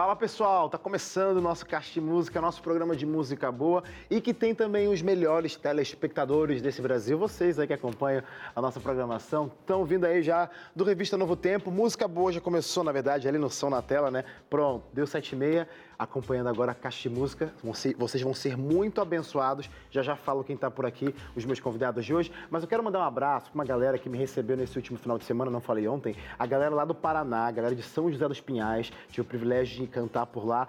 Fala pessoal, tá começando o nosso Caixa de Música, nosso programa de música boa e que tem também os melhores telespectadores desse Brasil. Vocês aí que acompanham a nossa programação estão vindo aí já do Revista Novo Tempo. Música boa já começou, na verdade, ali no som na tela, né? Pronto, deu sete e meia acompanhando agora a Caixa de Música. Vocês vão ser muito abençoados. Já já falo quem está por aqui, os meus convidados de hoje. Mas eu quero mandar um abraço para uma galera que me recebeu nesse último final de semana, não falei ontem. A galera lá do Paraná, a galera de São José dos Pinhais. Tive o privilégio de cantar por lá.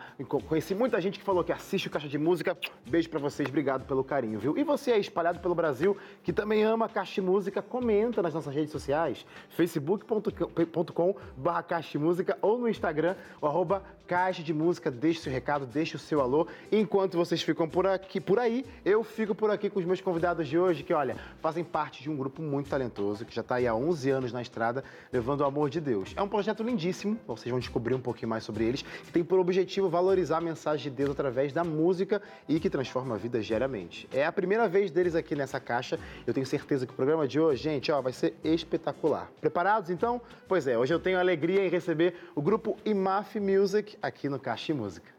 Conheci muita gente que falou que assiste o Caixa de Música. Beijo para vocês, obrigado pelo carinho, viu? E você aí espalhado pelo Brasil, que também ama a Caixa de Música, comenta nas nossas redes sociais, facebook.com barra Caixa de Música ou no Instagram, o arroba Caixa de Música, seu recado, deixe o seu alô. Enquanto vocês ficam por aqui, por aí, eu fico por aqui com os meus convidados de hoje, que, olha, fazem parte de um grupo muito talentoso, que já está aí há 11 anos na estrada, levando o amor de Deus. É um projeto lindíssimo, vocês vão descobrir um pouquinho mais sobre eles, que tem por objetivo valorizar a mensagem de Deus através da música e que transforma a vida diariamente. É a primeira vez deles aqui nessa caixa. Eu tenho certeza que o programa de hoje, gente, ó, vai ser espetacular. Preparados então? Pois é, hoje eu tenho alegria em receber o grupo IMAF Music aqui no Caixa Música.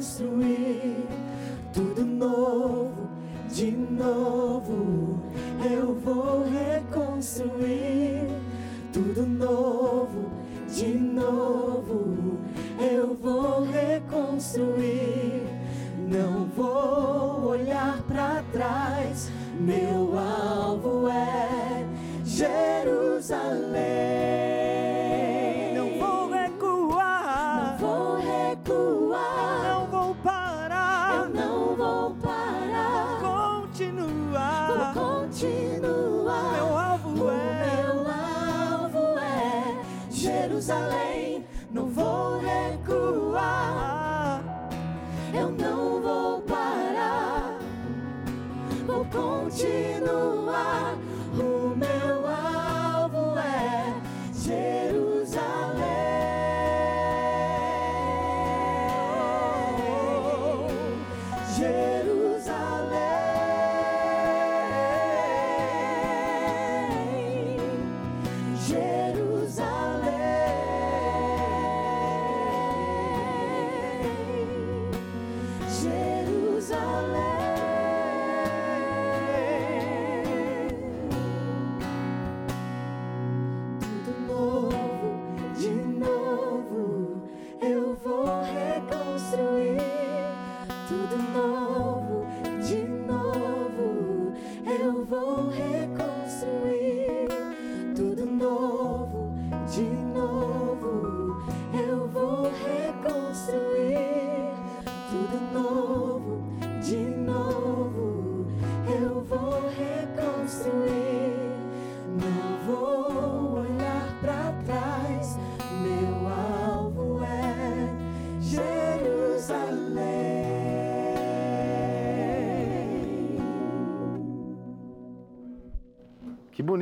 construir.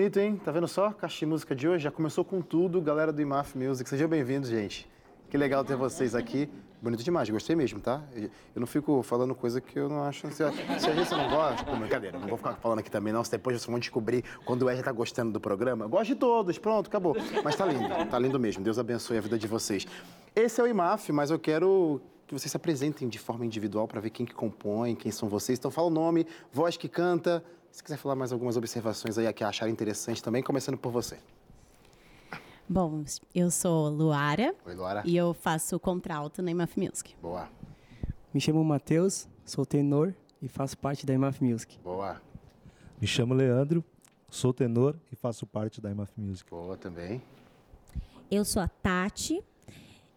Bonito, hein? Tá vendo só? Caixa de música de hoje já começou com tudo, galera do IMAF Music. Sejam bem-vindos, gente. Que legal ter vocês aqui. Bonito demais, gostei mesmo, tá? Eu não fico falando coisa que eu não acho. Se a, se a gente não gosta, pô, brincadeira, não vou ficar falando aqui também, não. Se depois vocês vão descobrir quando o Ed tá gostando do programa. Eu gosto de todos, pronto, acabou. Mas tá lindo, tá lindo mesmo. Deus abençoe a vida de vocês. Esse é o IMAF, mas eu quero que vocês se apresentem de forma individual para ver quem que compõe, quem são vocês. Então fala o nome, voz que canta. Se quiser falar mais algumas observações aí que acharem interessante também, começando por você. Bom, eu sou Luara Oi, Luara. e eu faço contralto na IMAF Music. Boa, Me chamo Matheus, sou tenor e faço parte da IMAF Music. boa, Me chamo Leandro, sou tenor e faço parte da IMAF Music. boa também. Eu sou a Tati,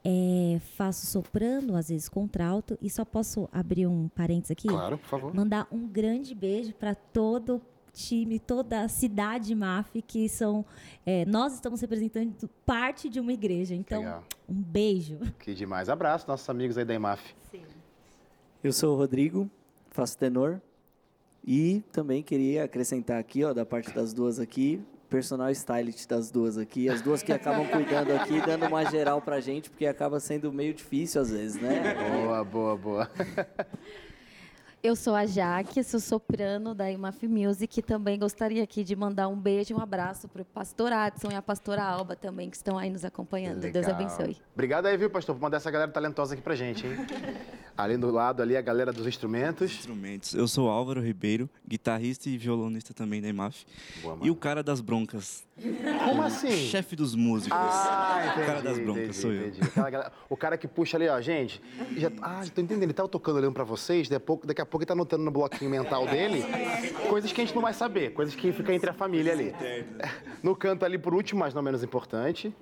é, faço soprano, às vezes contralto, e só posso abrir um parênteses aqui? Claro, por favor. Mandar um grande beijo para todo o time, toda a cidade MAF, que são. é, nós estamos representando parte de uma igreja. Então, Legal. um beijo. Que demais. Abraço, nossos amigos aí da IMAF. Eu sou o Rodrigo, faço tenor e também queria acrescentar aqui, ó, da parte das duas aqui, personal stylist das duas aqui, as duas que acabam cuidando aqui, dando uma geral pra gente, porque acaba sendo meio difícil às vezes, né? Boa, boa, boa. Eu sou a Jaque, sou soprano da IMAF Music e também gostaria aqui de mandar um beijo e um abraço para o pastor Adson e a pastora Alba também, que estão aí nos acompanhando. Deus Legal. abençoe. Obrigado aí, viu, pastor, por mandar essa galera talentosa aqui pra gente, hein? Ali do lado, ali, a galera dos instrumentos. Instrumentos. Eu sou Álvaro Ribeiro, guitarrista e violonista também da IMAF. Boa, E o cara das broncas. Como assim? Chefe dos músicos. Ah, entendi, o cara das broncas entendi, sou eu. entendi. Galera- o cara que puxa ali, ó, gente. Já, ah, tô entendendo. Ele tava tocando olhando pra vocês, daqui a, pouco, daqui a pouco ele tá anotando no bloquinho mental dele coisas que a gente não vai saber, coisas que ficam entre a família ali. No canto ali, por último, mas não menos importante.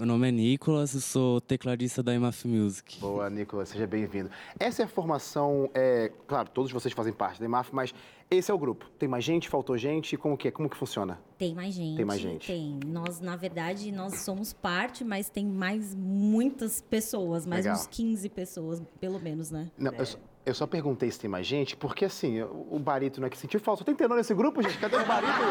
Meu nome é Nicolas, eu sou tecladista da IMAF Music. Boa, Nicolas, seja bem-vindo. Essa é a formação, é, claro, todos vocês fazem parte da EMAF, mas esse é o grupo. Tem mais gente, faltou gente, como que é? Como que funciona? Tem mais gente. Tem mais gente. Tem. Nós, na verdade, nós somos parte, mas tem mais muitas pessoas, mais Legal. uns 15 pessoas, pelo menos, né? Não, eu, só- eu só perguntei se tem mais gente, porque assim, o barítono é que sentiu falta. Só tem tenor nesse grupo, gente? Cadê o barítono?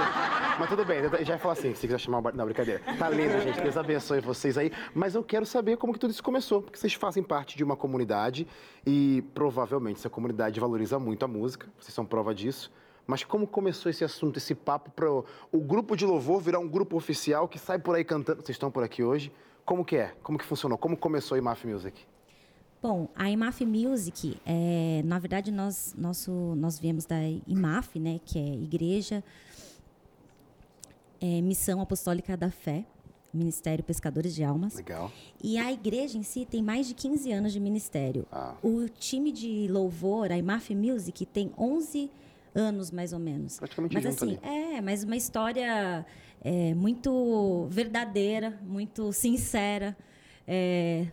Mas tudo bem, já ia falar assim, se quiser chamar o barítono. Não, brincadeira. Tá lindo, gente. Deus abençoe vocês aí. Mas eu quero saber como que tudo isso começou, porque vocês fazem parte de uma comunidade e provavelmente essa comunidade valoriza muito a música, vocês são prova disso. Mas como começou esse assunto, esse papo para o grupo de louvor virar um grupo oficial que sai por aí cantando? Vocês estão por aqui hoje. Como que é? Como que funcionou? Como começou a IMAF Music? Bom, a IMAF Music, é, na verdade, nós, nosso, nós viemos da IMAF, né, que é Igreja é, Missão Apostólica da Fé, Ministério Pescadores de Almas. Legal. E a igreja em si tem mais de 15 anos de ministério. Ah. O time de louvor, a IMAF Music, tem 11 anos mais ou menos. Praticamente mas assim, ali. é, mas uma história é, muito verdadeira, muito sincera.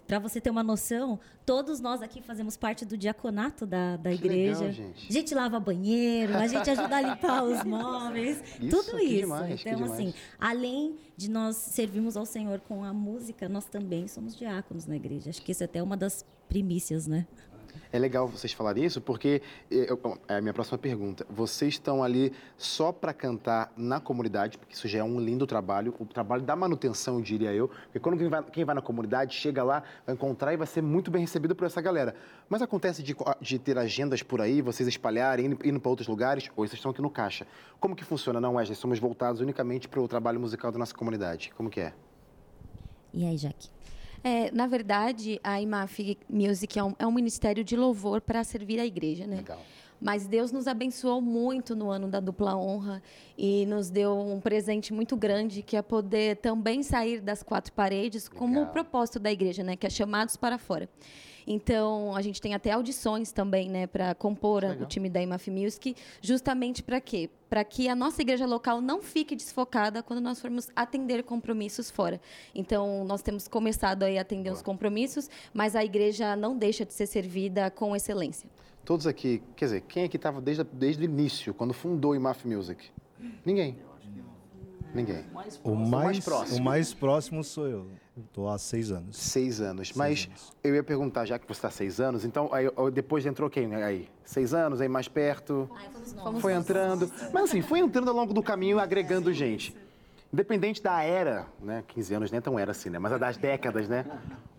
Para você ter uma noção, todos nós aqui fazemos parte do diaconato da, da Que igreja. legal, gente. A gente lava banheiro, a gente ajuda a limpar os móveis, Isso, tudo isso. demais, então, assim, além de nós servirmos ao Senhor com a música, nós também somos diáconos na igreja. Acho que isso é até uma das primícias, né? É legal vocês falarem isso, porque eh, eu- é a minha próxima pergunta. Vocês estão ali só para cantar na comunidade, porque isso já é um lindo trabalho, o trabalho da manutenção, diria eu. Porque quando quem vai, quem vai na comunidade chega lá, vai encontrar e vai ser muito bem recebido por essa galera. Mas acontece de, co- de ter agendas por aí, vocês espalharem, indo, indo para outros lugares, ou vocês estão aqui no caixa. Como que funciona? Não, Wesley, somos voltados unicamente para o trabalho musical da nossa comunidade. Como que é? E aí, Jaque? É, na verdade, a IMAF Music é um, é um ministério de louvor para servir a igreja, né? Legal. Mas Deus nos abençoou muito no ano da dupla honra e nos deu um presente muito grande, que é poder também sair das quatro paredes, como Legal. o propósito da igreja, né? Que é chamados para fora. Então, a gente tem até audições também, né, para compor a- o Legal. time da IMAF Music, justamente para quê? Para que a nossa igreja local não fique desfocada quando nós formos atender compromissos fora. Então, nós temos começado aí a atender os compromissos, mas a igreja não deixa de ser servida com excelência. Todos aqui, quer dizer, quem aqui estava desde, a- desde o início, quando fundou o IMAF Music? Ninguém. Ninguém. O mais mais, próximo. o mais próximo sou eu. Estou há seis anos. Seis anos. Seis Mas anos. eu ia perguntar, já que você está seis anos, então aí, depois entrou quem aí? Seis anos, aí mais perto? Fomos foi nós. entrando. Mas assim, foi entrando ao longo do caminho, agregando gente. Independente da era, né? 15 anos nem é tão era assim, né? Mas a das décadas, né?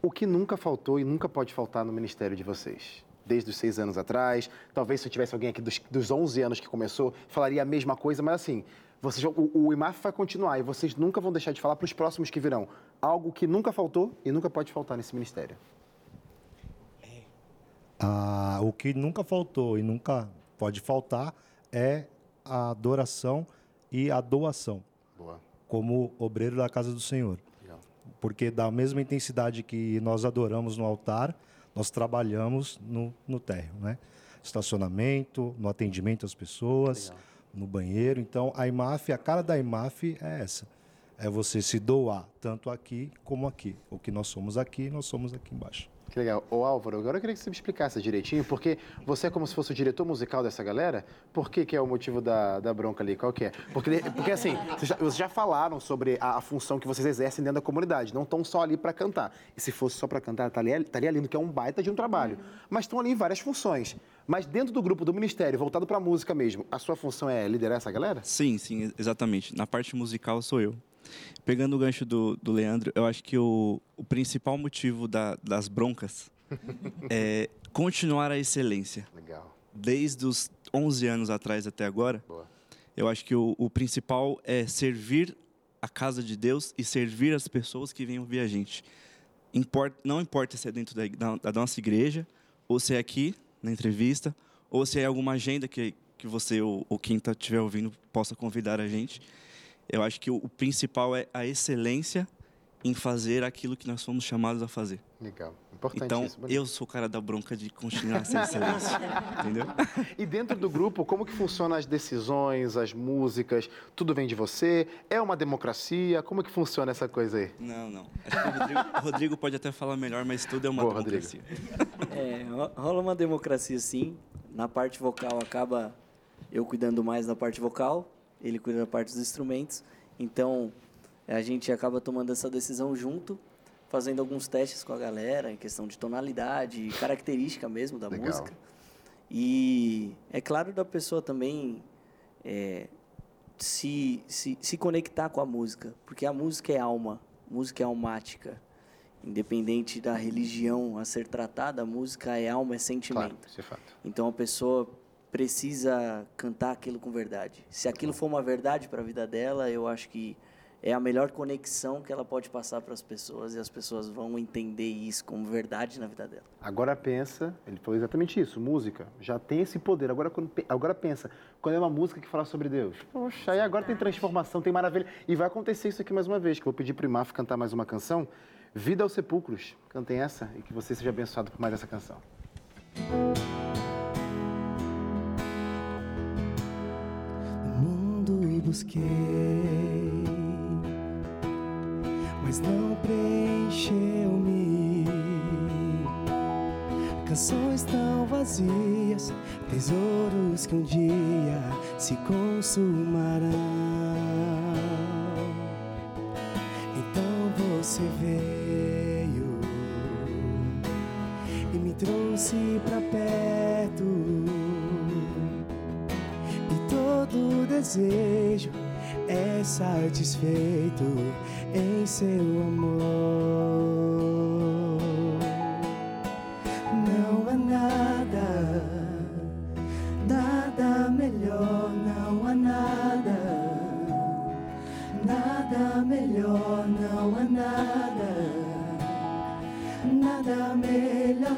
O que nunca faltou e nunca pode faltar no ministério de vocês? Desde os seis anos atrás, talvez se tivesse alguém aqui dos, dos 11 anos que começou, falaria a mesma coisa, mas assim, vocês, o, o IMAF vai continuar e vocês nunca vão deixar de falar para os próximos que virão. Algo que nunca faltou e nunca pode faltar nesse ministério. Ah, o que nunca faltou e nunca pode faltar é a adoração e a doação, Boa. como obreiro da casa do Senhor. Legal. Porque da mesma intensidade que nós adoramos no altar, nós trabalhamos no, no térreo, né? Estacionamento, no atendimento às pessoas, Legal. No banheiro. Então, a IMAF, a cara da IMAF é essa. É você se doar, tanto aqui como aqui. O que nós somos aqui, nós somos aqui embaixo. Que legal. Ô Álvaro, agora eu queria que você me explicasse direitinho, porque você é como se fosse o diretor musical dessa galera. Por que, que é o motivo da, da bronca ali? Qual que é? Porque, porque assim, vocês já, vocês já falaram sobre a, a função que vocês exercem dentro da comunidade. Não estão só ali para cantar. E se fosse só para cantar, estaria, estaria lindo, que é um baita de um trabalho. Mas estão ali em várias funções. Mas dentro do grupo do ministério, voltado para a música mesmo, a sua função é liderar essa galera? Sim, sim, exatamente. Na parte musical sou eu. Pegando o gancho do, do Leandro, eu acho que o, o principal motivo da- das broncas é continuar a excelência. Legal. Desde os 11 anos atrás até agora, Boa. eu acho que o, o principal é servir a casa de Deus e servir as pessoas que vêm ouvir a gente. Import- não importa se é dentro da, da- da nossa igreja, ou se é aqui, na entrevista, ou se é alguma agenda que, que você ou, ou quem estiver ouvindo possa convidar a gente. Eu acho que o, principal é a excelência em fazer aquilo que nós fomos chamados a fazer. Legal. Importante Então, isso. eu sou o cara da bronca de continuar essa excelência. entendeu? E dentro do grupo, como que funcionam as decisões, as músicas? Tudo vem de você? É uma democracia? Como que funciona essa coisa aí? Não, não. Acho que o Rodrigo, o Rodrigo pode até falar melhor, mas tudo é uma Boa, democracia. É, ro- rola uma democracia sim. Na parte vocal acaba eu cuidando mais da parte vocal, ele cuida da parte dos instrumentos. Então a gente acaba tomando essa decisão junto, fazendo alguns testes com a galera em questão de tonalidade, característica mesmo da Legal. música. E é claro da pessoa também é, se, se, se conectar com a música, porque a música é alma, música é almática. Independente da religião a ser tratada, a música é alma, é sentimento. Claro, é fato. Então a pessoa precisa cantar aquilo com verdade. Se aquilo for uma verdade para a vida dela, eu acho que é a melhor conexão que ela pode passar para as pessoas e as pessoas vão entender isso como verdade na vida dela. Agora pensa, ele falou exatamente isso, música já tem esse poder. Agora, quando, agora pensa, quando é uma música que fala sobre Deus, poxa, aí agora tem transformação, tem maravilha. E vai acontecer isso aqui mais uma vez, que eu vou pedir pro Imaf cantar mais uma canção. Vida aos Sepulcros. Cantem essa e que você seja abençoado por mais essa canção. No busquei, mas não preencheu-me. Canções tão vazias, tesouros que um dia se consumarão. Então você veio e me trouxe pra perto todo desejo é satisfeito em seu amor. Não há nada, nada melhor, não há nada, nada melhor, não há nada, nada melhor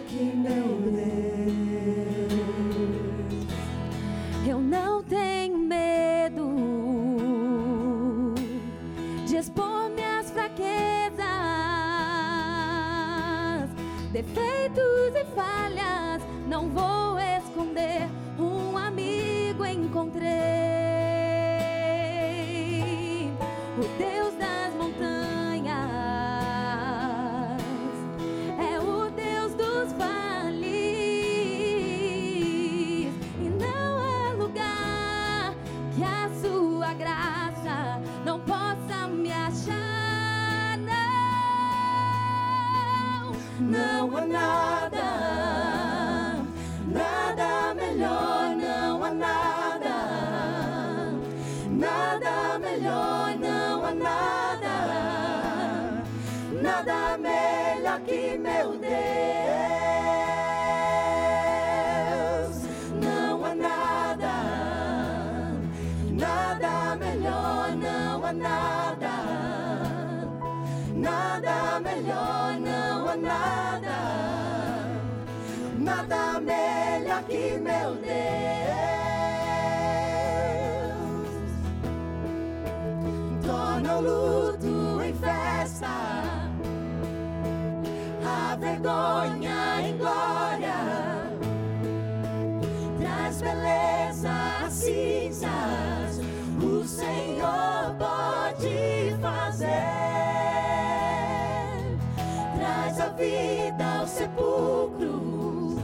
vida ao sepulcro,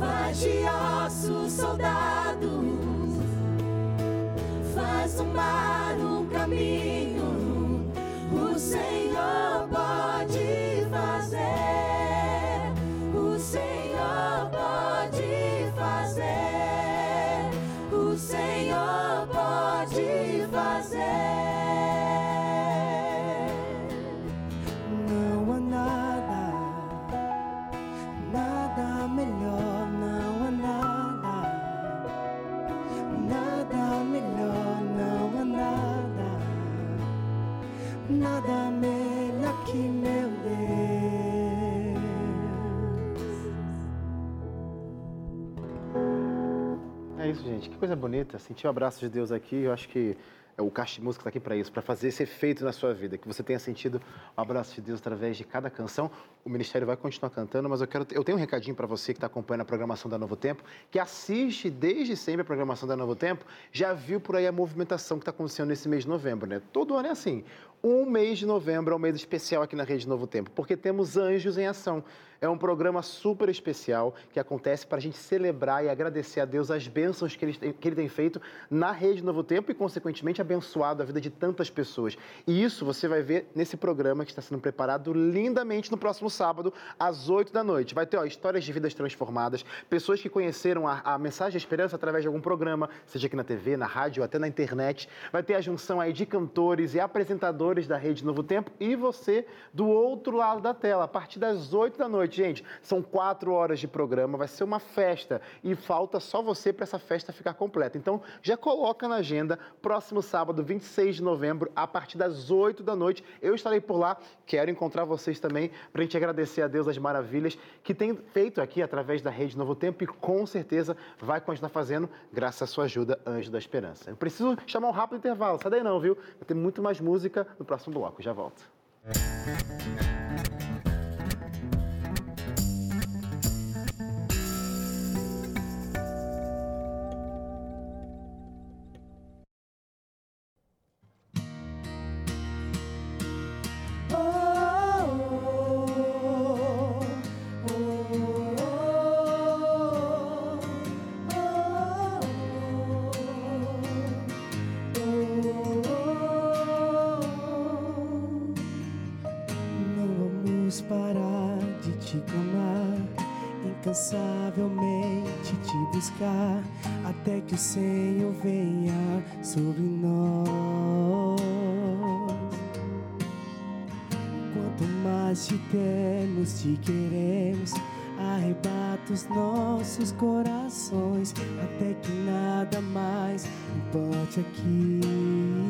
faz de Que coisa bonita. Sentir o abraço de Deus aqui, eu acho que é o Caixa de Música está aqui para isso, para fazer esse efeito na sua vida, que você tenha sentido o abraço de Deus através de cada canção. O ministério vai continuar cantando, mas eu quero, eu tenho um recadinho para você que está acompanhando a programação da Novo Tempo, que assiste desde sempre a programação da Novo Tempo, já viu por aí a movimentação que está acontecendo nesse mês de novembro, né? Todo ano é assim. Um mês de novembro é um mês especial aqui na Rede Novo Tempo, porque temos Anjos em Ação. É um programa super especial que acontece para a gente celebrar e agradecer a Deus as bênçãos que ele, tem- que ele tem feito na Rede Novo Tempo e, consequentemente, abençoado a vida de tantas pessoas. E isso você vai ver nesse programa que está sendo preparado lindamente no próximo sábado, às 8 da noite. Vai ter ó, histórias de vidas transformadas, pessoas que conheceram a, a mensagem de esperança através de algum programa, seja aqui na TV, na rádio ou até na internet. Vai ter a junção aí de cantores e apresentadores da Rede Novo Tempo e você do outro lado da tela, a partir das 8 da noite. Gente, são quatro horas de programa, vai ser uma festa e falta só você para essa festa ficar completa. Então, já coloca na agenda, próximo sábado, 26 de novembro, a partir das 8 da noite. Eu estarei por lá, quero encontrar vocês também para a gente agradecer a Deus as maravilhas que tem feito aqui através da Rede Novo Tempo e com certeza vai continuar fazendo, graças à sua ajuda, Anjo da Esperança. Eu preciso chamar um rápido intervalo, sai daí não, viu? Vai ter muito mais música no próximo bloco, já volto. Não arrebata os nossos corações, até que nada mais importe aqui.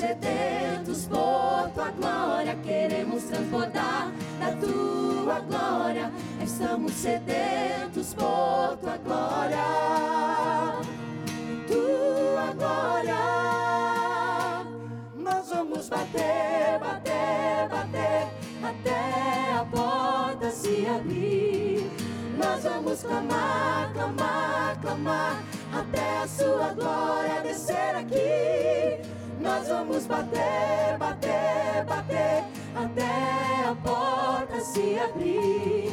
Sedentos por tua glória, queremos transbordar da tua glória. Estamos sedentos por tua glória, tua glória. Nós vamos bater, bater, bater até a porta se abrir. Nós vamos clamar, clamar, clamar até a sua glória descer aqui. Nós vamos bater, bater, bater até a porta se abrir.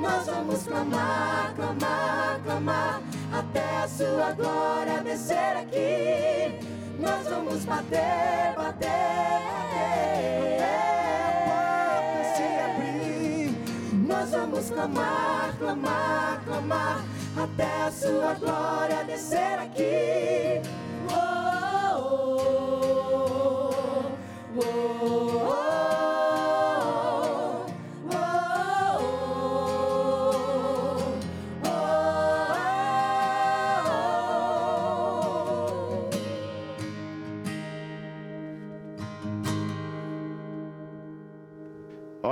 Nós vamos clamar, clamar, clamar até a sua glória descer aqui. Nós vamos bater, bater. Se abrir, Nós vamos clamar, clamar, clamar até a sua glória descer aqui. Oh, oh, oh,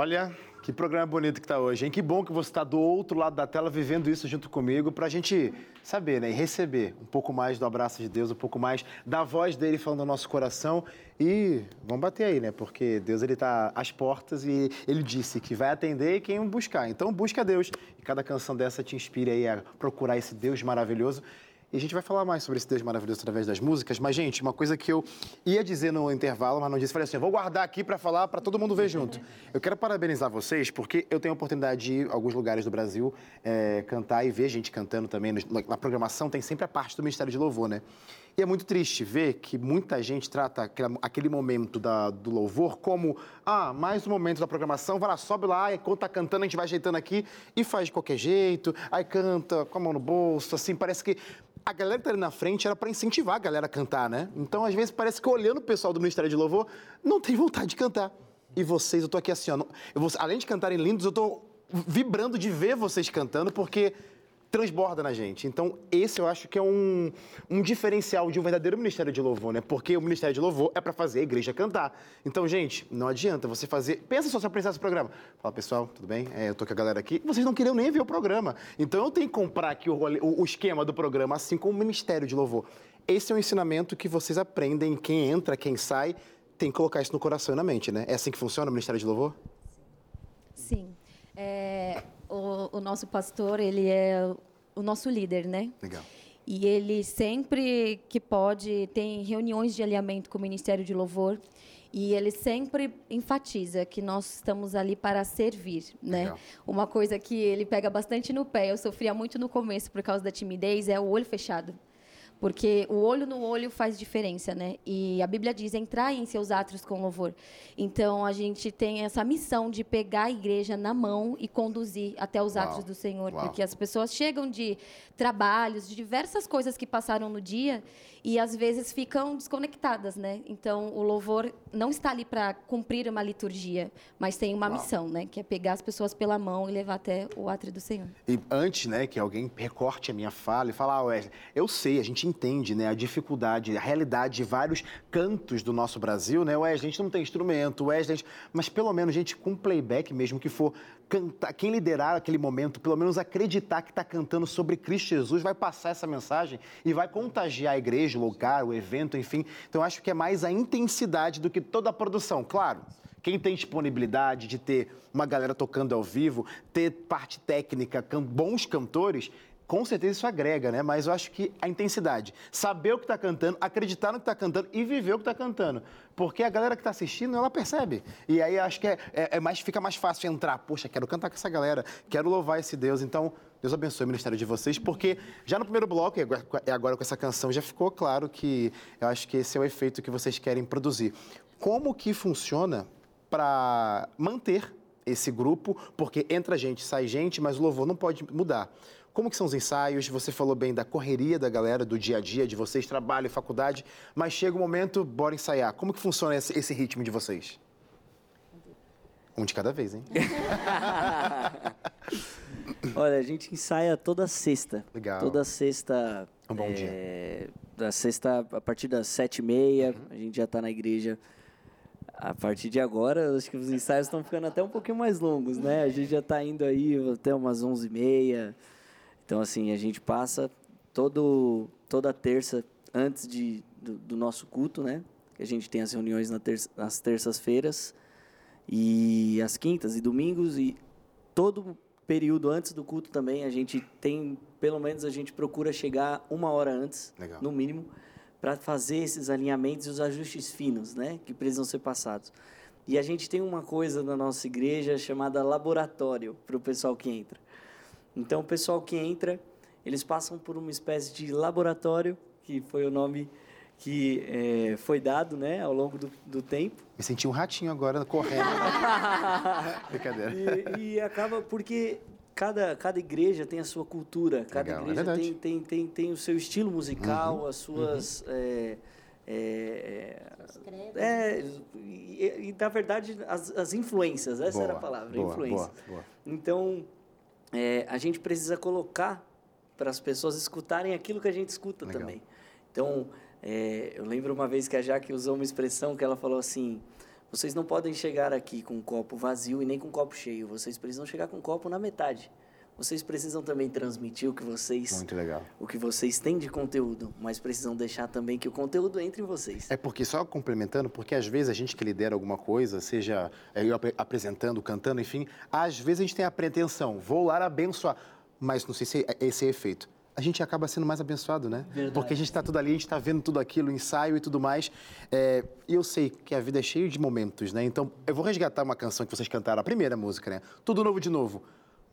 Olha, que programa bonito que tá hoje, hein? Que bom que você está do outro lado da tela vivendo isso junto comigo pra gente saber, né? E receber um pouco mais do abraço de Deus, um pouco mais da voz dele falando no nosso coração. E vamos bater aí, né? Porque Deus, ele tá às portas e ele disse que vai atender quem buscar. Então busca Deus. E cada canção dessa te inspire aí a procurar esse Deus maravilhoso. E a gente vai falar mais sobre esse Deus maravilhoso através das músicas. Mas, gente, uma coisa que eu ia dizer no intervalo, mas não disse, falei assim, vou guardar aqui para falar, para todo mundo ver junto. Eu quero parabenizar vocês, porque eu tenho a oportunidade de ir a alguns lugares do Brasil é, cantar e ver gente cantando também. Na programação tem sempre a parte do Ministério de Louvor, né? E é muito triste ver que muita gente trata aquele momento da- do louvor como, ah, mais um momento da programação, vai lá, sobe lá, enquanto tá cantando, a gente vai ajeitando aqui e faz de qualquer jeito, aí canta com a mão no bolso, assim, parece que a galera que tá ali na frente era para incentivar a galera a cantar, né? Então, às vezes, parece que olhando o pessoal do Ministério de Louvor, não tem vontade de cantar. E vocês, eu tô aqui assim, ó, vou- além de cantarem lindos, eu tô vibrando de ver vocês cantando, porque transborda na gente. Então, esse eu acho que é um, um diferencial de um verdadeiro ministério de louvor, né? Porque o ministério de louvor é para fazer a igreja cantar. Então, gente, não adianta você fazer. Pensa só se apresentar esse programa. Fala, pessoal, tudo bem? É, eu tô com a galera aqui. Vocês não queriam nem ver o programa. Então, eu tenho que comprar aqui o, o- o esquema do programa, assim como o ministério de louvor. Esse é um ensinamento que vocês aprendem, quem entra, quem sai, tem que colocar isso no coração e na mente, né? É assim que funciona o ministério de louvor? Sim. É, o, o nosso pastor, ele é o nosso líder, né? Legal. E ele sempre que pode tem reuniões de alinhamento com o Ministério de Louvor e ele sempre enfatiza que nós estamos ali para servir, né? Legal. Uma coisa que ele pega bastante no pé, eu sofria muito no começo por causa da timidez, é o olho fechado. Porque o olho no olho faz diferença, né? E a Bíblia diz: entrar em seus átrios com louvor. Então, a gente tem essa missão de pegar a igreja na mão e conduzir até os átrios do Senhor. uau. Porque as pessoas chegam de trabalhos, de diversas coisas que passaram no dia e às vezes ficam desconectadas, né? Então, o louvor não está ali para cumprir uma liturgia, mas tem uma Uau. missão, né? Que é pegar as pessoas pela mão e levar até o átrio do Senhor. E antes, né, que alguém recorte a minha fala e fale, ah, Wesley, eu sei, a gente entende, né, a dificuldade, a realidade de vários cantos do nosso Brasil, né, Wesley, a gente não tem instrumento, Wesley, a gente- mas pelo menos, gente, com playback mesmo, que for cantar, quem liderar aquele momento, pelo menos acreditar que está cantando sobre Cristo Jesus, vai passar essa mensagem e vai contagiar a igreja, o lugar, o evento, enfim. Então, acho que é mais a intensidade do que toda a produção, claro. Quem tem disponibilidade de ter uma galera tocando ao vivo, ter parte técnica, bons cantores, com certeza isso agrega, né? Mas eu acho que a intensidade, saber o que está cantando, acreditar no que está cantando e viver o que está cantando. Porque a galera que está assistindo, ela percebe. E aí acho que é, é- é mais, fica mais fácil entrar. Poxa, quero cantar com essa galera, quero louvar esse Deus. Então, Deus abençoe o ministério de vocês, porque já no primeiro bloco, e agora- e agora com essa canção, já ficou claro que eu acho que esse é o efeito que vocês querem produzir. Como que funciona para manter esse grupo? Porque entra gente, sai gente, mas o louvor não pode mudar. Como que são os ensaios? Você falou bem da correria da galera, do dia a dia de vocês, trabalho, faculdade, mas chega o momento, bora ensaiar. Como que funciona esse, esse ritmo de vocês? Um de cada vez, hein? Olha, a gente ensaia toda sexta. Legal. Toda sexta. Um bom dia. Da sexta, a partir das sete e meia, Uhum. a gente já está na igreja. A partir de agora, acho que os ensaios estão ficando até um pouquinho mais longos, né? A gente já está indo aí até umas onze e meia. Então, assim, a gente passa todo, toda terça antes de, do, do nosso culto, né? A gente tem as reuniões na terça- nas terças-feiras e as quintas e domingos e todo período antes do culto também a gente tem pelo menos a gente procura chegar uma hora antes Legal. no mínimo para fazer esses alinhamentos e os ajustes finos né que precisam ser passados e a gente tem uma coisa na nossa igreja chamada laboratório para o pessoal que entra então o pessoal que entra eles passam por uma espécie de laboratório que foi o nome que eh, foi dado né ao longo do, do tempo Me senti um ratinho agora correndo. Brincadeira. e, e acaba porque cada, cada igreja tem a sua cultura, cada Legal, é igreja verdade. tem, tem, tem, tem o seu estilo musical, Uhum, as suas. é, é, é, e, e, na verdade, as, as influências, essa era a Boa, palavra, boa, influência. boa, boa. Então, é, a gente precisa colocar para as pessoas escutarem aquilo que a gente escuta Legal. também. Então, é, eu lembro uma vez que a Jaque usou uma expressão que ela falou assim: vocês não podem chegar aqui com um copo vazio e nem com um copo cheio, vocês precisam chegar com um copo na metade. Vocês precisam também transmitir o que vocês Muito legal. o que vocês têm de conteúdo, mas precisam deixar também que o conteúdo entre em vocês. É porque, só complementando, porque às vezes a gente que lidera alguma coisa, seja eu apre- apresentando, cantando, enfim, às vezes a gente tem a pretensão, vou lá abençoar, mas não sei se é esse é efeito. A gente acaba sendo mais abençoado, né? Verdade. Porque a gente está tudo ali, a gente está vendo tudo aquilo, ensaio e tudo mais. É, E eu sei que a vida é cheia de momentos, né? Então, eu vou resgatar uma canção que vocês cantaram, a primeira música, né? Tudo Novo de Novo.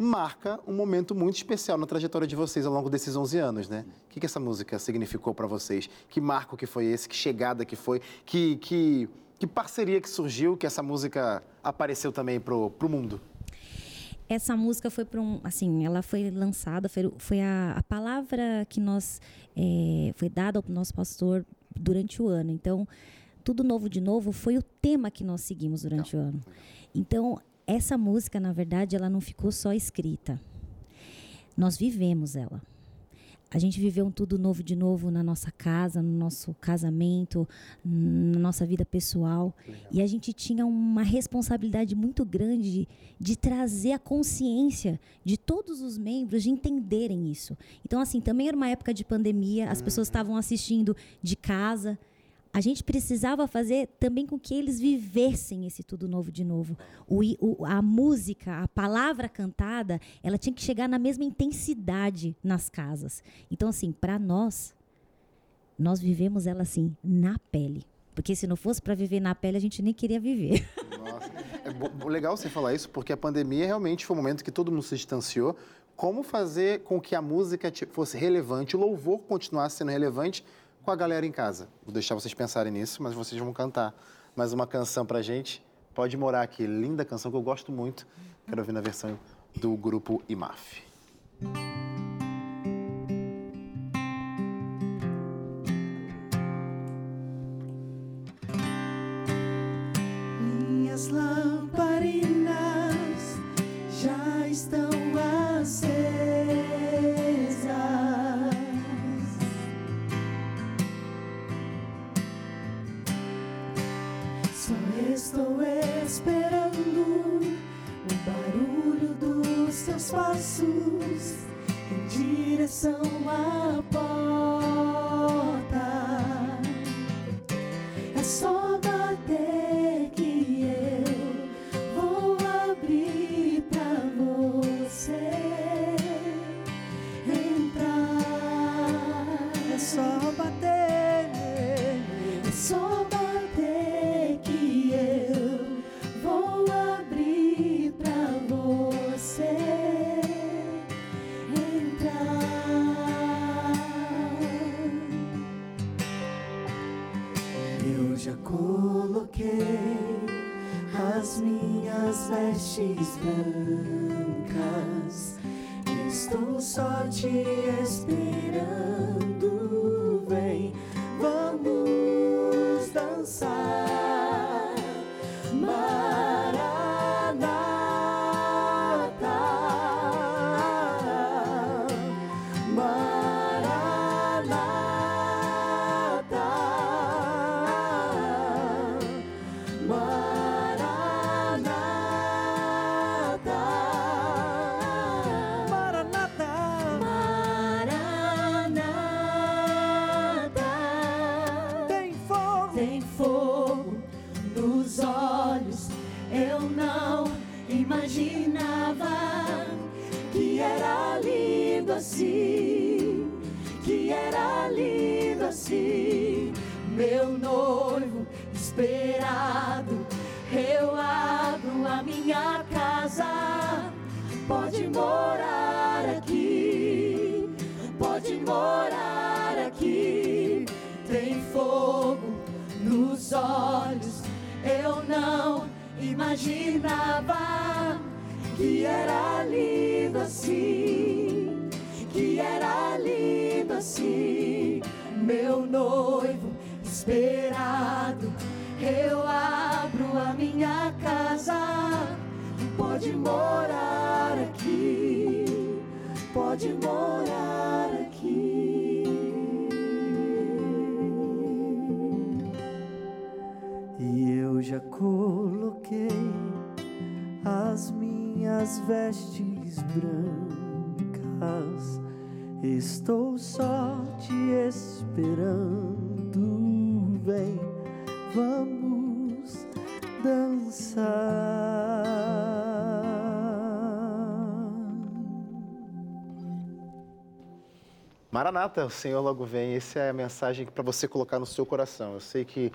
Marca um momento muito especial na trajetória de vocês ao longo desses 11 anos, né? O que, que essa música significou para vocês? Que marco que foi esse? Que chegada que foi? Que, que, que parceria que surgiu que essa música apareceu também pro, pro mundo? Essa música foi para um, assim, ela foi lançada, foi, foi a, a palavra que nós é, foi dada ao nosso pastor durante o ano. Então, tudo novo de novo foi o tema que nós seguimos durante o ano. Então, essa música, na verdade, ela não ficou só escrita. Nós vivemos ela. A gente viveu um tudo novo de novo na nossa casa, no nosso casamento, na nossa vida pessoal. E a gente tinha uma responsabilidade muito grande de, de trazer a consciência de todos os membros de entenderem isso. Então, assim, também era uma época de pandemia, as pessoas estavam assistindo de casa. A gente precisava fazer também com que eles vivessem esse tudo novo de novo. O, o- a música, a palavra cantada, ela tinha que chegar na mesma intensidade nas casas. Então, assim, para nós, nós vivemos ela assim, na pele. Porque se não fosse para viver na pele, a gente nem queria viver. Nossa, é legal você falar isso, porque a pandemia realmente foi um momento que todo mundo se distanciou. Como fazer com que a música ti- fosse relevante, o louvor continuasse sendo relevante com a galera em casa? Vou deixar vocês pensarem nisso, mas vocês vão cantar mais uma canção pra gente. Pode morar aqui, linda canção que eu gosto muito. Quero ouvir na versão do grupo IMAF. Eu abro a minha casa. Pode morar aqui, pode morar aqui. E eu já coloquei as minhas vestes brancas. Estou só te esperando. Vem, vamos dançar. Maranata, o Senhor logo vem. Essa é a mensagem para você colocar no seu coração. Eu sei que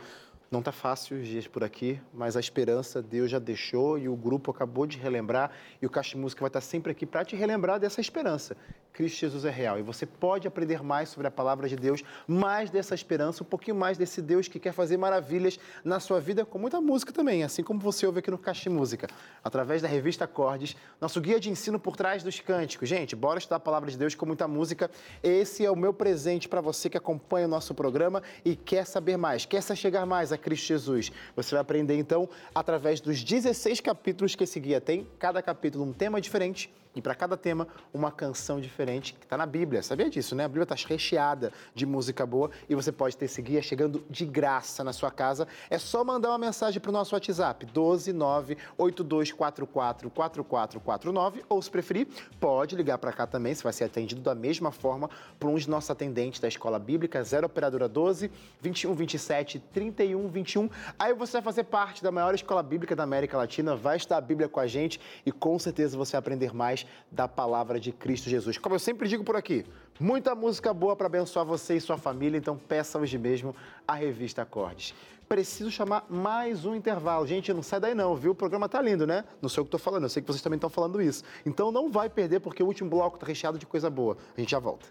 não está fácil os dias por aqui, mas a esperança Deus já deixou e o grupo acabou de relembrar e o Caixa Música vai estar sempre aqui para te relembrar dessa esperança. Cristo Jesus é real e você pode aprender mais sobre a palavra de Deus, mais dessa esperança, um pouquinho mais desse Deus que quer fazer maravilhas na sua vida com muita música também, assim como você ouve aqui no Caixa Música, através da revista Acordes, nosso guia de ensino por trás dos cânticos. Gente, bora estudar a palavra de Deus com muita música. Esse é o meu presente para você que acompanha o nosso programa e quer saber mais, quer se chegar mais a Cristo Jesus. Você vai aprender então através dos 16 capítulos que esse guia tem, cada capítulo um tema diferente e para cada tema uma canção diferente que está na Bíblia. Sabia disso, né? A Bíblia está recheada de música boa e você pode ter esse guia chegando de graça na sua casa. É só mandar uma mensagem para o nosso WhatsApp 12982444449 ou se preferir, pode ligar para cá também, você vai ser atendido da mesma forma por um dos nossos atendentes da Escola Bíblica 0 operadora 12 21 27 31 21. Aí você vai fazer parte da maior escola bíblica da América Latina, vai estudar a Bíblia com a gente e com certeza você vai aprender mais da palavra de Cristo Jesus. Como eu sempre digo por aqui, muita música boa para abençoar você e sua família, então peça hoje mesmo a revista Acordes. Preciso chamar mais um intervalo. Gente, não sai daí não, viu? O programa tá lindo, né? Não sei o que estou falando, eu sei que vocês também estão falando isso. Então não vai perder, porque o último bloco tá recheado de coisa boa. A gente já volta.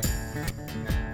Sou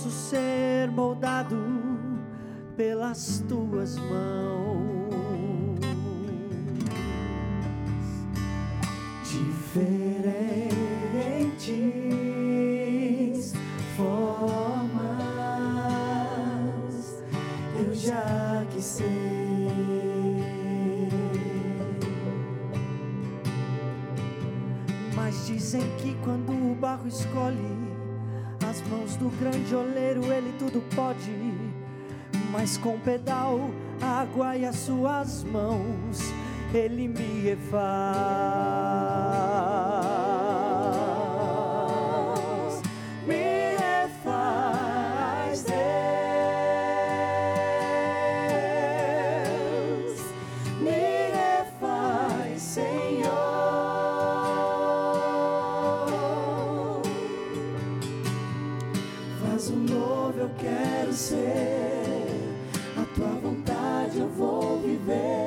posso ser moldado pelas tuas mãos. Tudo pode. Mas com pedal, água e as suas mãos, ele me refaz. Eu quero ser. A tua vontade eu vou viver.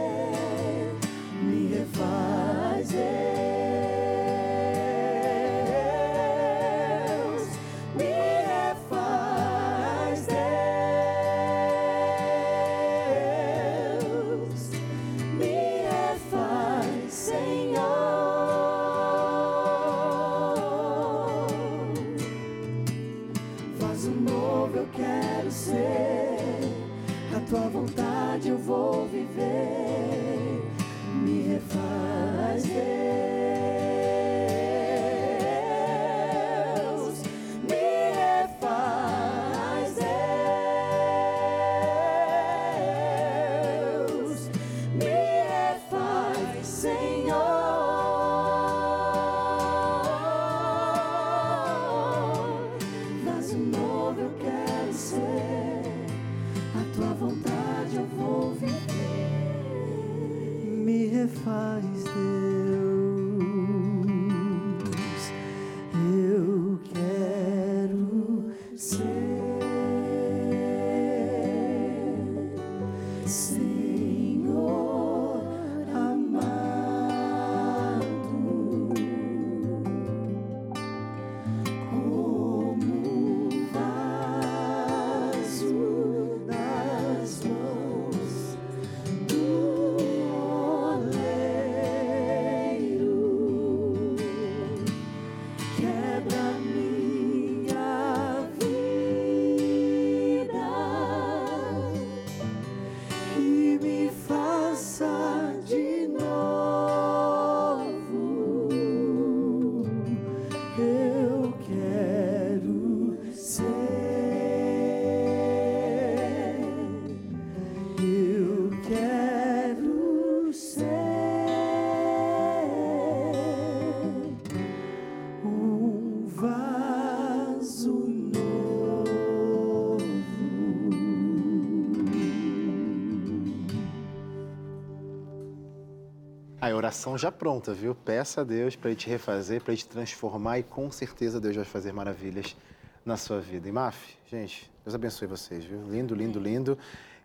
Oração já pronta, viu? Peça a Deus para Ele te refazer, para Ele te transformar e com certeza Deus vai fazer maravilhas na sua vida. E Maf, gente, Deus abençoe vocês, viu? Lindo, lindo, lindo.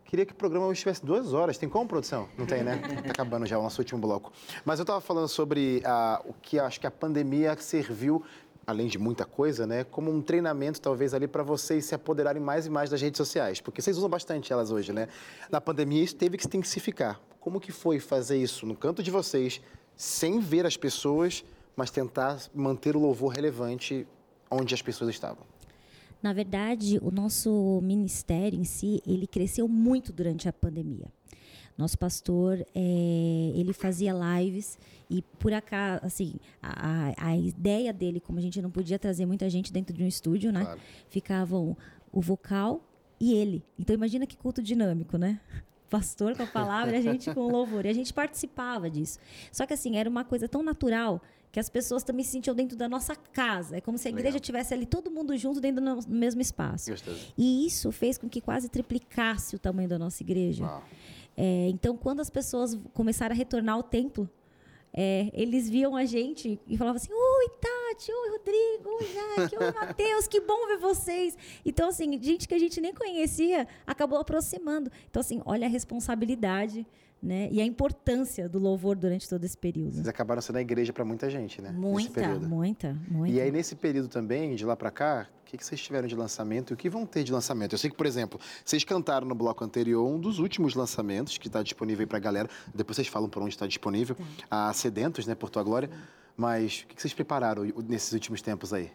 Queria que o programa hoje tivesse duas horas. Tem como, produção? Não tem, né? Tá acabando já o nosso último bloco. Mas eu estava falando sobre ah, o que acho que a pandemia serviu, além de muita coisa, né? Como um treinamento, talvez, ali para vocês se apoderarem mais e mais das redes sociais. Porque vocês usam bastante elas hoje, né? Na pandemia, isso teve que se intensificar. Como que foi fazer isso no canto de vocês, sem ver as pessoas, mas tentar manter o louvor relevante onde as pessoas estavam? Na verdade, o nosso ministério em si, ele cresceu muito durante a pandemia. Nosso pastor, é, ele fazia lives e por acaso, assim, a, a- ideia dele, como a gente não podia trazer muita gente dentro de um estúdio, né? Claro. Ficavam o vocal e ele. Então imagina que culto dinâmico, né? Pastor com a palavra a gente com o louvor. E a gente participava disso. Só que assim, era uma coisa tão natural que as pessoas também se sentiam dentro da nossa casa. É como se a igreja Legal. tivesse ali todo mundo junto dentro do mesmo espaço. Gostoso. E isso fez com que quase triplicasse o tamanho da nossa igreja. É, então, quando as pessoas começaram a retornar ao templo, é, eles viam a gente e falavam assim: Oi, Tati, oi, Rodrigo, oi, Jaque, oi, Matheus, que bom ver vocês. Então, assim, gente que a gente nem conhecia acabou aproximando. Então, assim, olha a responsabilidade né, e a importância do louvor durante todo esse período. Vocês acabaram sendo a igreja para muita gente, né? Nesse Muita, período. muita, muita. E aí, nesse período também, de lá para cá, o que, que vocês tiveram de lançamento e o que vão ter de lançamento? Eu sei que, por exemplo, vocês cantaram no bloco anterior um dos últimos lançamentos que está disponível aí para a galera. Depois vocês falam por onde está disponível. A Sedentos, né, por tua glória. Mas o que, que vocês prepararam nesses últimos tempos aí?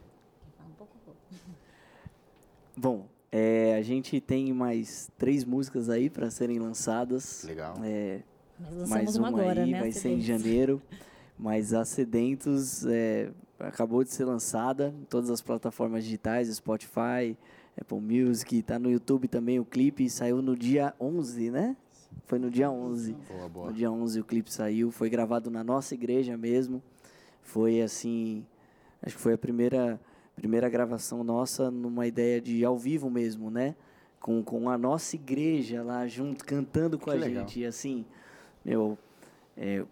Bom, é, a gente tem mais três músicas aí para serem lançadas. Legal. É, mais uma uma agora, aí né? vai ser em janeiro. Mas a Sedentos é, acabou de ser lançada em todas as plataformas digitais, Spotify, Apple Music, tá no YouTube também o clipe, saiu no dia 11, né? Foi no dia 11. Boa, boa. No dia 11 o clipe saiu, foi gravado na nossa igreja mesmo. Foi assim, acho que foi a primeira primeira gravação nossa numa ideia de ao vivo mesmo, né? Com, com a nossa igreja lá junto, cantando com Que a legal. gente. E assim, meu, é,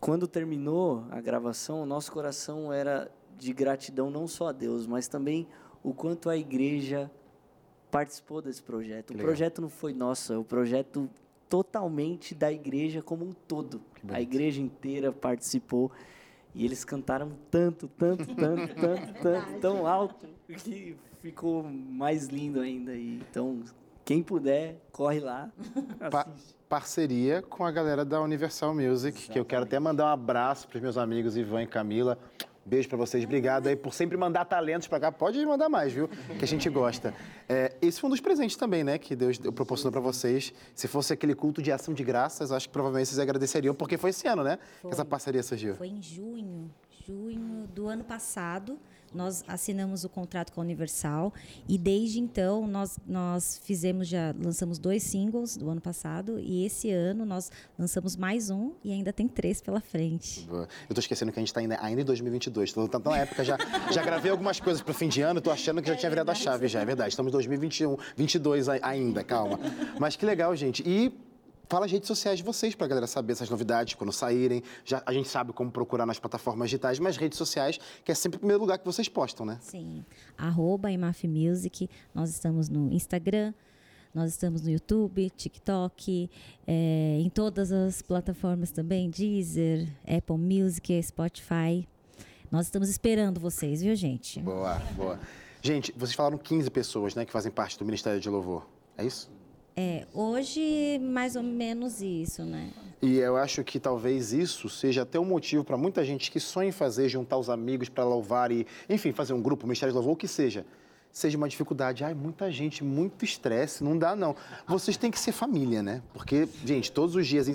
quando terminou a gravação, o nosso coração era de gratidão não só a Deus, mas também o quanto a igreja participou desse projeto. O legal. projeto não foi nosso, é o projeto totalmente da igreja como um todo. A igreja inteira participou e eles cantaram tanto, tanto, tanto, tanto, tanto, tão alto que ficou mais lindo ainda. E, então, quem puder, corre lá. Pa- assiste. parceria com a galera da Universal Music, que eu quero até mandar um abraço para os meus amigos Ivan e Camila. Beijo para vocês, obrigado aí por sempre mandar talentos para cá. Pode mandar mais, viu? Que a gente gosta. É, esse foi um dos presentes também, né, que Deus proporcionou para vocês. Se fosse aquele culto de ação de graças, acho que provavelmente vocês agradeceriam, porque foi esse ano, né, que essa parceria surgiu. Foi em junho, junho do ano passado. Nós assinamos o contrato com a Universal e desde então nós, nós fizemos já lançamos dois singles do ano passado e esse ano nós lançamos mais um e ainda tem três pela frente. Eu tô esquecendo que a gente está ainda, ainda em 2022. Tô tão na época, já, já gravei algumas coisas pro fim de ano, tô achando que já tinha virado a chave já, é verdade. Estamos em 2021, 22 ai- ainda, calma. Mas que legal, gente. E fala as redes sociais de vocês pra galera saber essas novidades quando saírem. Já, a gente sabe como procurar nas plataformas digitais, mas redes sociais, que é sempre o primeiro lugar que vocês postam, né? Sim. Arroba Emaf Music. Nós estamos no Instagram, nós estamos no YouTube, TikTok, eh, em todas as plataformas também, Deezer, Apple Music, Spotify. Nós estamos esperando vocês, viu, gente? Boa, boa. Gente, vocês falaram 15 pessoas, né, que fazem parte do Ministério de Louvor. É isso? É, hoje, mais ou menos isso, né? E eu acho que talvez isso seja até um motivo para muita gente que sonha em fazer, juntar os amigos para louvar e, enfim, fazer um grupo, Ministério de Louvor, o que seja. Seja uma dificuldade. Ai, muita gente, muito estresse, não dá não. Vocês têm que ser família, né? Porque, gente, todos os dias,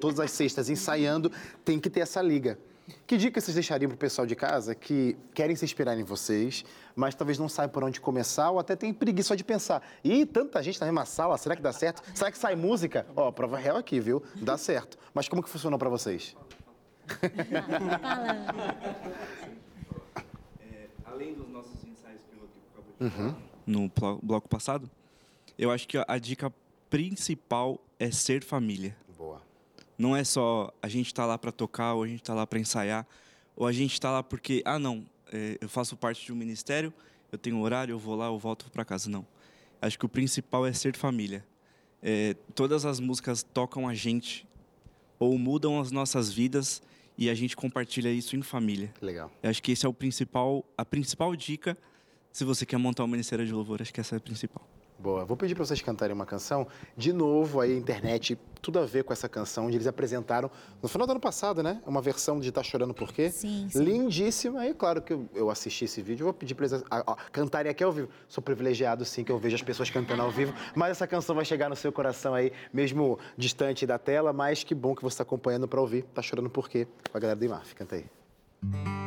todas as sextas ensaiando, tem que ter essa liga. Que dica vocês deixariam pro pessoal de casa que querem se inspirar em vocês, mas talvez não saibam por onde começar ou até tem preguiça só de pensar. E tanta gente na mesma sala, será que dá certo? Será que sai música? Ó, prova real aqui, viu? Dá certo. Mas como que funcionou para vocês? além dos nossos ensaios que o Rodrigo acabou de falar no bloco passado, eu acho que a dica principal é ser família. Boa. Não é só a gente tá lá para tocar, ou a gente tá lá para ensaiar, ou a gente tá lá porque, ah, não, é, eu faço parte de um ministério, eu tenho horário, eu vou lá, eu volto para casa. Não. Acho que o principal é ser família. É, todas as músicas tocam a gente, ou mudam as nossas vidas, e a gente compartilha isso em família. Legal. Eu acho que esse é o principal, a principal dica se você quer montar um ministério de louvor. Acho que essa é a principal. Boa. Vou pedir para vocês cantarem uma canção. De novo, aí, internet, tudo a ver com essa canção, onde eles apresentaram no final do ano passado, né? Uma versão de Tá Chorando Por Quê? Sim, sim. Lindíssima. E claro que eu, eu assisti esse vídeo, vou pedir para eles a- a- cantarem aqui ao vivo. Sou privilegiado, sim, que eu vejo as pessoas cantando ao vivo. Mas essa canção vai chegar no seu coração aí, mesmo distante da tela. Mas que bom que você está acompanhando para ouvir. Tá Chorando Por Quê? Com a galera do IMAF. Canta aí. Tá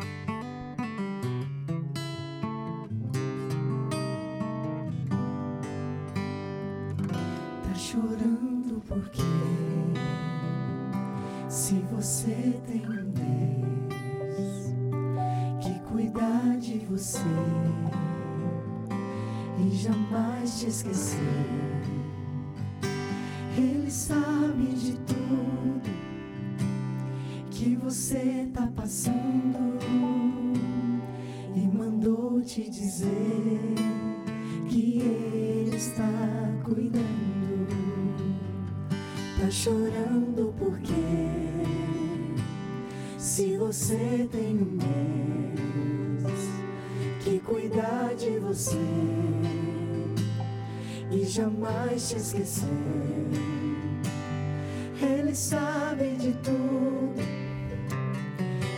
tem um Deus que cuida de você e jamais te esquecer, Ele sabe de tudo que você tá passando e mandou te dizer que Ele está cuidando. Tá chorando porque você tem um Deus que cuida de você e jamais te esquecer, Ele sabe de tudo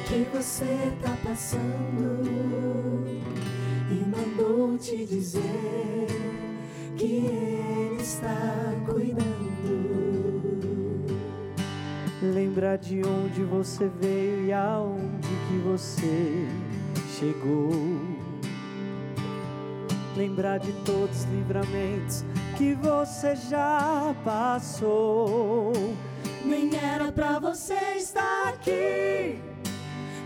que você tá passando e mandou te dizer que Ele está cuidando. Lembrar de onde você veio e aonde que você chegou. Lembrar de todos os livramentos que você já passou. Nem era pra você estar aqui,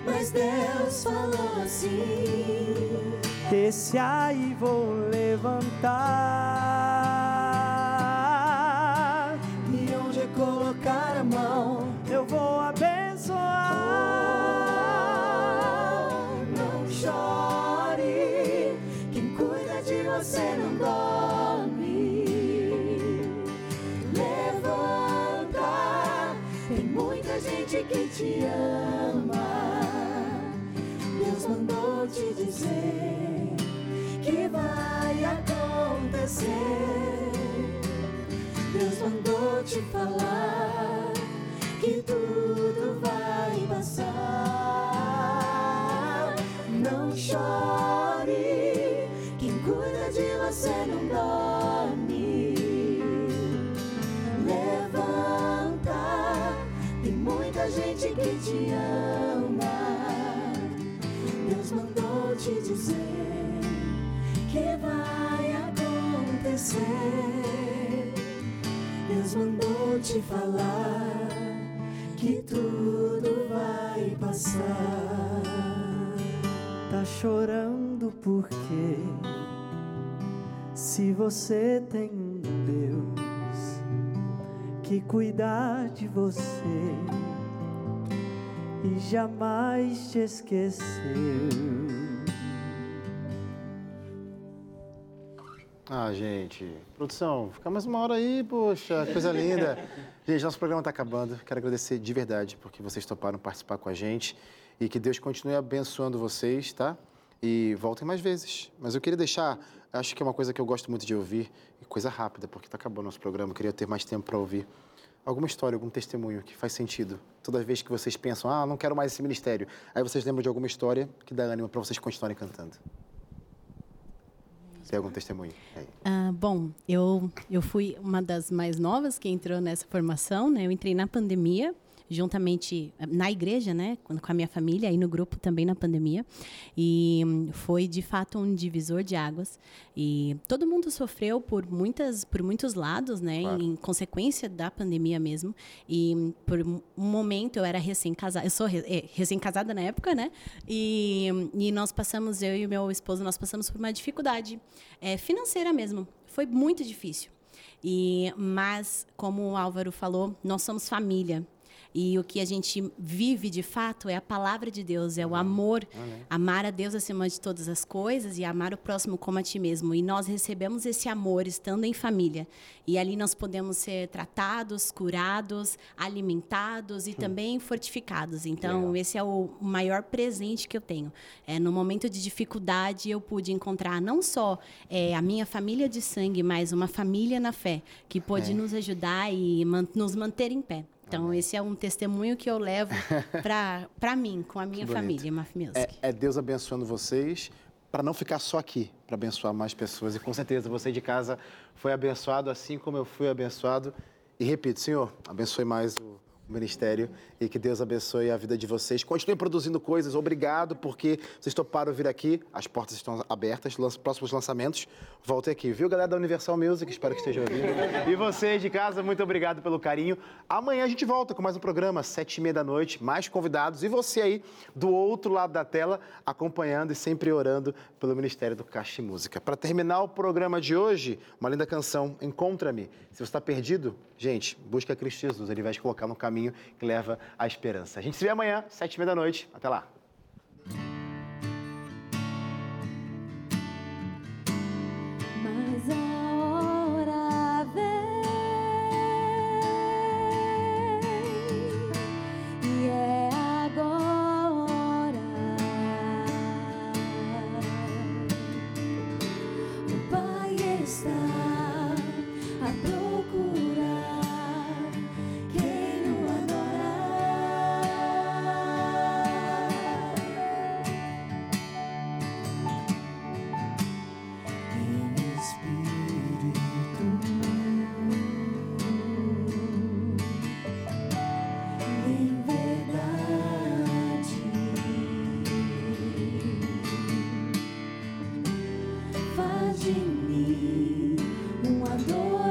mas Deus falou assim. Esse aí vou levantar. Deus mandou te falar que tudo vai passar. Não chore, quem cuida de você não dorme. Levanta, tem muita gente que te ama. Deus mandou te dizer que vai acontecer. Deus mandou te falar que tudo vai passar. Tá chorando porque se você tem um Deus que cuidar de você e jamais te esqueceu. Ah, gente. Produção, fica mais uma hora aí, poxa, coisa linda. Gente, nosso programa está acabando. Quero agradecer de verdade porque vocês toparam participar com a gente e que Deus continue abençoando vocês, tá? E voltem mais vezes. Mas eu queria deixar, acho que é uma coisa que eu gosto muito de ouvir, e coisa rápida, porque está acabando o nosso programa, eu queria ter mais tempo para ouvir. Alguma história, algum testemunho que faz sentido. Toda vez que vocês pensam, ah, não quero mais esse ministério. Aí vocês lembram de alguma história que dá ânimo para vocês continuarem cantando. Tem algum testemunho? Ah, bom, eu, eu fui uma das mais novas que entrou nessa formação, né? Eu entrei na pandemia, juntamente na igreja, né? Com a minha família, e no grupo também na pandemia. E hum, foi, de fato, um divisor de águas. E todo mundo sofreu por, muitas, por muitos lados, né? Claro. Em consequência da pandemia mesmo. E hum, por um momento eu era recém-casada, eu sou é, recém-casada na época, né? E, e nós passamos, eu e o meu esposo, nós passamos por uma dificuldade é, financeira mesmo. Foi muito difícil. E, mas, como o Álvaro falou, nós somos família. E o que a gente vive de fato é a palavra de Deus, é o amor, amar a Deus acima de todas as coisas e amar o próximo como a ti mesmo. E nós recebemos esse amor estando em família. E ali nós podemos ser tratados, curados, alimentados e também fortificados. Então, esse é o maior presente que eu tenho. É, no momento de dificuldade, eu pude encontrar não só é, a minha família de sangue, mas uma família na fé que pôde É. nos ajudar e man- nos manter em pé. Então, esse é um testemunho que eu levo para mim, com a minha família, Maf Music. É, é Deus abençoando vocês para não ficar só aqui, para abençoar mais pessoas. E com certeza você de casa foi abençoado assim como eu fui abençoado. E repito, Senhor, abençoe mais o ministério e que Deus abençoe a vida de vocês. Continuem produzindo coisas. Obrigado porque vocês toparam vir aqui. As portas estão abertas. Lan- próximos lançamentos, voltem aqui. Viu, galera da Universal Music? Espero que estejam ouvindo. E vocês de casa, muito obrigado pelo carinho. Amanhã a gente volta com mais um programa, sete e meia da noite, mais convidados. E você aí, do outro lado da tela, acompanhando e sempre orando pelo Ministério do Caixa e Música. Para terminar o programa de hoje, uma linda canção, Encontra-me. Se você está perdido, gente, busca Cristo Jesus. Ele vai te colocar no caminho que leva à esperança. A gente se vê amanhã, sete e meia da noite. Até lá. De mim. Um adorador